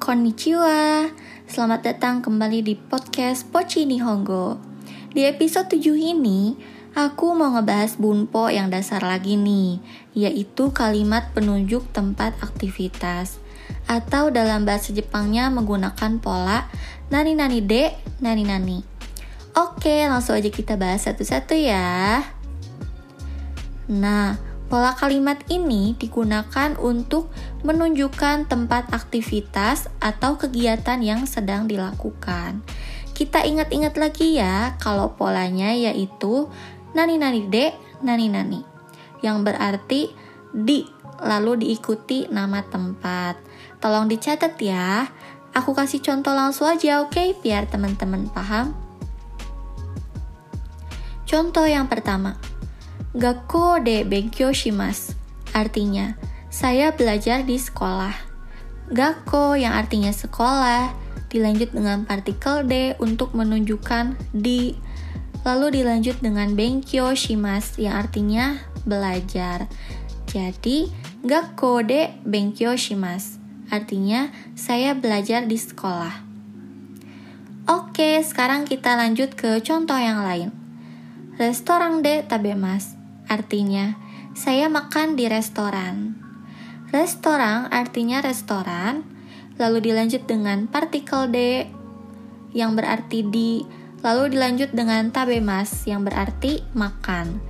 Konnichiwa. Selamat datang kembali di podcast Pochi Nihongo Di episode 7 ini, aku mau ngebahas bunpo yang dasar lagi nih Yaitu kalimat penunjuk tempat aktivitas. Atau dalam bahasa Jepangnya menggunakan pola Nani nani de, nani nani Oke, langsung aja kita bahas satu-satu ya. Nah, Pola kalimat ini digunakan untuk menunjukkan tempat aktivitas atau kegiatan yang sedang dilakukan. Kita ingat-ingat lagi ya, kalau polanya yaitu nani nani de, nani nani. Yang berarti di, lalu diikuti nama tempat. Tolong dicatat ya. Aku kasih contoh langsung aja, oke? Okay? Biar teman-teman paham. Contoh yang pertama. Gakko de benkyou shimasu. Artinya, saya belajar di sekolah. Gakko yang artinya sekolah, dilanjut dengan partikel de untuk menunjukkan di, lalu dilanjut dengan benkyou shimasu yang artinya belajar. Jadi, gakko de benkyou shimasu. Artinya, saya belajar di sekolah. Oke, sekarang kita lanjut ke contoh yang lain. Restoran de tabemas artinya saya makan di restoran. Restoran artinya restoran, lalu dilanjut dengan partikel de yang berarti di, lalu dilanjut dengan tabemas yang berarti makan.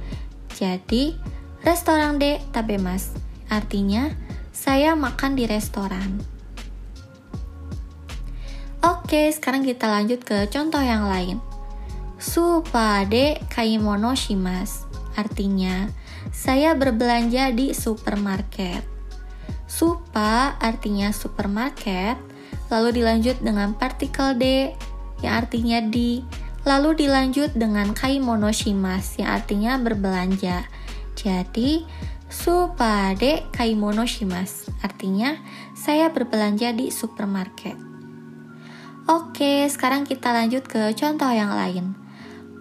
Jadi, restoran de tabemas artinya saya makan di restoran. Oke, sekarang kita lanjut ke contoh yang lain. Supa de kaimono shimasu artinya saya berbelanja di supermarket. Supa artinya supermarket, lalu dilanjut dengan partikel D yang artinya di, lalu dilanjut dengan kaimonoshimas yang artinya berbelanja. Jadi, supa de kaimonoshimas artinya saya berbelanja di supermarket. Oke, sekarang kita lanjut ke contoh yang lain.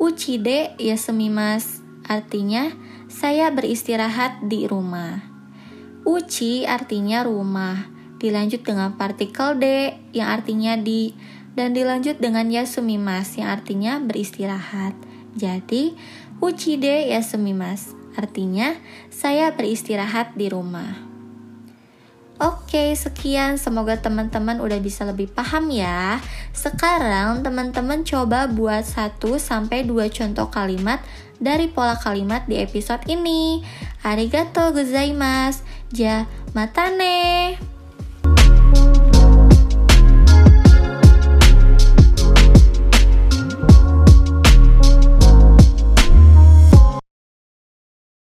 Uchi de yasumimasu artinya saya beristirahat di rumah. Uchi artinya rumah, dilanjut dengan partikel de yang artinya di, dan dilanjut dengan yasumimas yang artinya beristirahat. Jadi, uchi de yasumimas artinya saya beristirahat di rumah. Oke, sekian. Semoga teman-teman udah bisa lebih paham ya. Sekarang teman-teman coba buat 1 sampai 2 contoh kalimat dari pola kalimat di episode ini. Arigato gozaimasu. Ja, matane.